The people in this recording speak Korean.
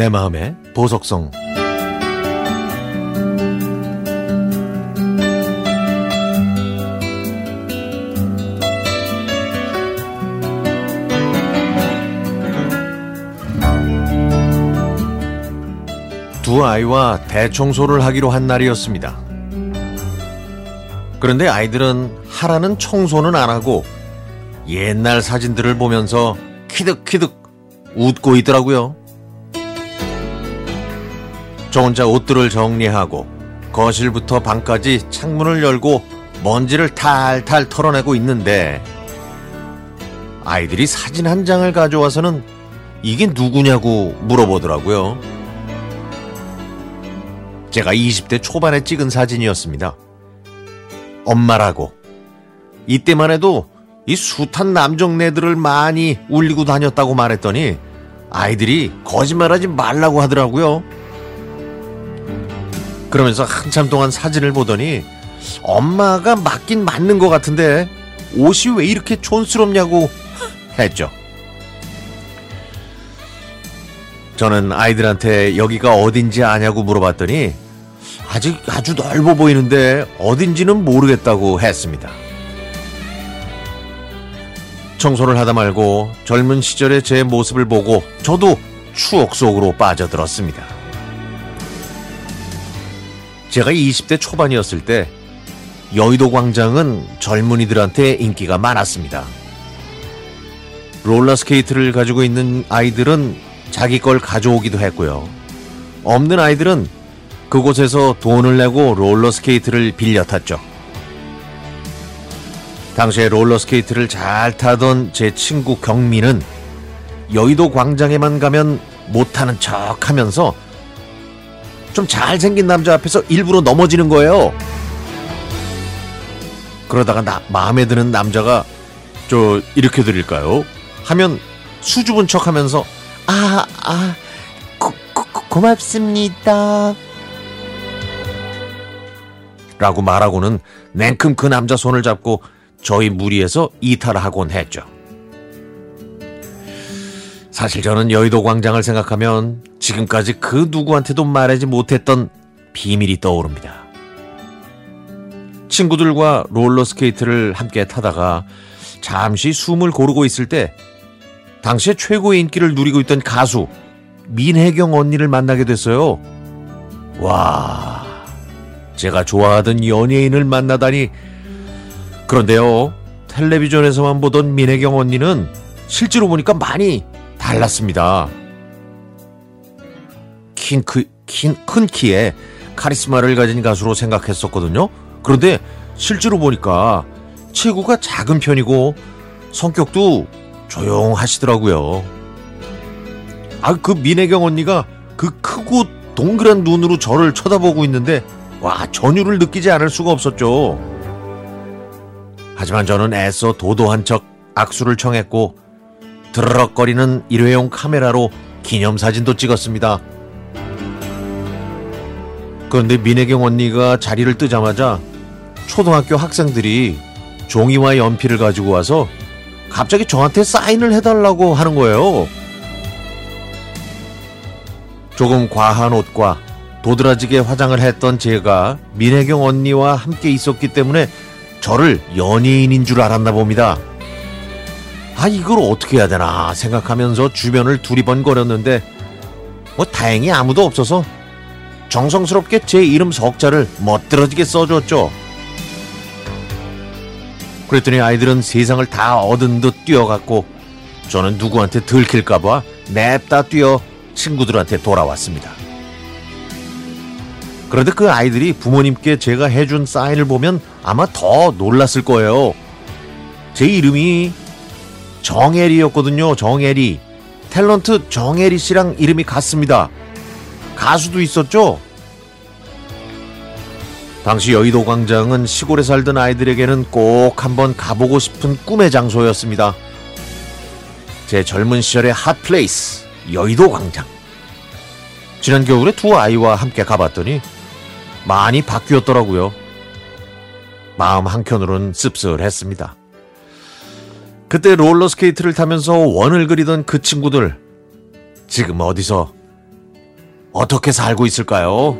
내 마음의 보석성 두 아이와 대청소를 하기로 한 날이었습니다. 그런데 아이들은 하라는 청소는 안 하고 옛날 사진들을 보면서 키득키득 웃고 있더라고요. 저 혼자 옷들을 정리하고 거실부터 방까지 창문을 열고 먼지를 탈탈 털어내고 있는데 아이들이 사진 한 장을 가져와서는 이게 누구냐고 물어보더라고요. 제가 20대 초반에 찍은 사진이었습니다. 엄마라고. 이때만 해도 이 숱한 남정네들을 많이 울리고 다녔다고 말했더니 아이들이 거짓말하지 말라고 하더라고요. 그러면서 한참 동안 사진을 보더니 엄마가 맞긴 맞는 것 같은데 옷이 왜 이렇게 촌스럽냐고 했죠. 저는 아이들한테 여기가 어딘지 아냐고 물어봤더니 아직 아주 넓어 보이는데 어딘지는 모르겠다고 했습니다. 청소를 하다 말고 젊은 시절의 제 모습을 보고 저도 추억 속으로 빠져들었습니다. 제가 20대 초반이었을 때 여의도 광장은 젊은이들한테 인기가 많았습니다. 롤러스케이트를 가지고 있는 아이들은 자기 걸 가져오기도 했고요. 없는 아이들은 그곳에서 돈을 내고 롤러스케이트를 빌려 탔죠. 당시에 롤러스케이트를 잘 타던 제 친구 경민은 여의도 광장에만 가면 못하는 척 하면서 좀 잘생긴 남자 앞에서 일부러 넘어지는 거예요. 그러다가 나, 마음에 드는 남자가 저 이렇게 드릴까요? 하면 수줍은 척 하면서 아, 아, 고, 고, 고맙습니다. 라고 말하고는 냉큼 그 남자 손을 잡고 저희 무리에서 이탈하곤 했죠. 사실 저는 여의도 광장을 생각하면 지금까지 그 누구한테도 말하지 못했던 비밀이 떠오릅니다. 친구들과 롤러스케이트를 함께 타다가 잠시 숨을 고르고 있을 때 당시에 최고의 인기를 누리고 있던 가수 민혜경 언니를 만나게 됐어요. 와, 제가 좋아하던 연예인을 만나다니. 그런데요, 텔레비전에서만 보던 민혜경 언니는 실제로 보니까 많이 달랐습니다. 킨, 크, 킨, 큰 키에 카리스마를 가진 가수로 생각했었거든요. 그런데 실제로 보니까 체구가 작은 편이고 성격도 조용하시더라고요. 아, 그 민혜경 언니가 그 크고 동그란 눈으로 저를 쳐다보고 있는데, 와, 전율을 느끼지 않을 수가 없었죠. 하지만 저는 애써 도도한 척 악수를 청했고, 드르륵거리는 일회용 카메라로 기념사진도 찍었습니다. 그런데 민혜경 언니가 자리를 뜨자마자 초등학교 학생들이 종이와 연필을 가지고 와서 갑자기 저한테 사인을 해달라고 하는 거예요. 조금 과한 옷과 도드라지게 화장을 했던 제가 민혜경 언니와 함께 있었기 때문에 저를 연예인인 줄 알았나 봅니다. 아, 이걸 어떻게 해야 되나 생각하면서 주변을 두리번거렸는데, 뭐, 다행히 아무도 없어서 정성스럽게 제 이름 석자를 멋들어지게 써줬죠. 그랬더니 아이들은 세상을 다 얻은 듯 뛰어갔고, 저는 누구한테 들킬까봐 냅다 뛰어 친구들한테 돌아왔습니다. 그런데 그 아이들이 부모님께 제가 해준 사인을 보면 아마 더 놀랐을 거예요. 제 이름이 정혜리였거든요. 정혜리. 탤런트 정혜리 씨랑 이름이 같습니다. 가수도 있었죠? 당시 여의도 광장은 시골에 살던 아이들에게는 꼭 한번 가보고 싶은 꿈의 장소였습니다. 제 젊은 시절의 핫플레이스, 여의도 광장. 지난 겨울에 두 아이와 함께 가봤더니 많이 바뀌었더라고요. 마음 한켠으론 씁쓸했습니다. 그때 롤러스케이트를 타면서 원을 그리던 그 친구들 지금 어디서 어떻게 살고 있을까요?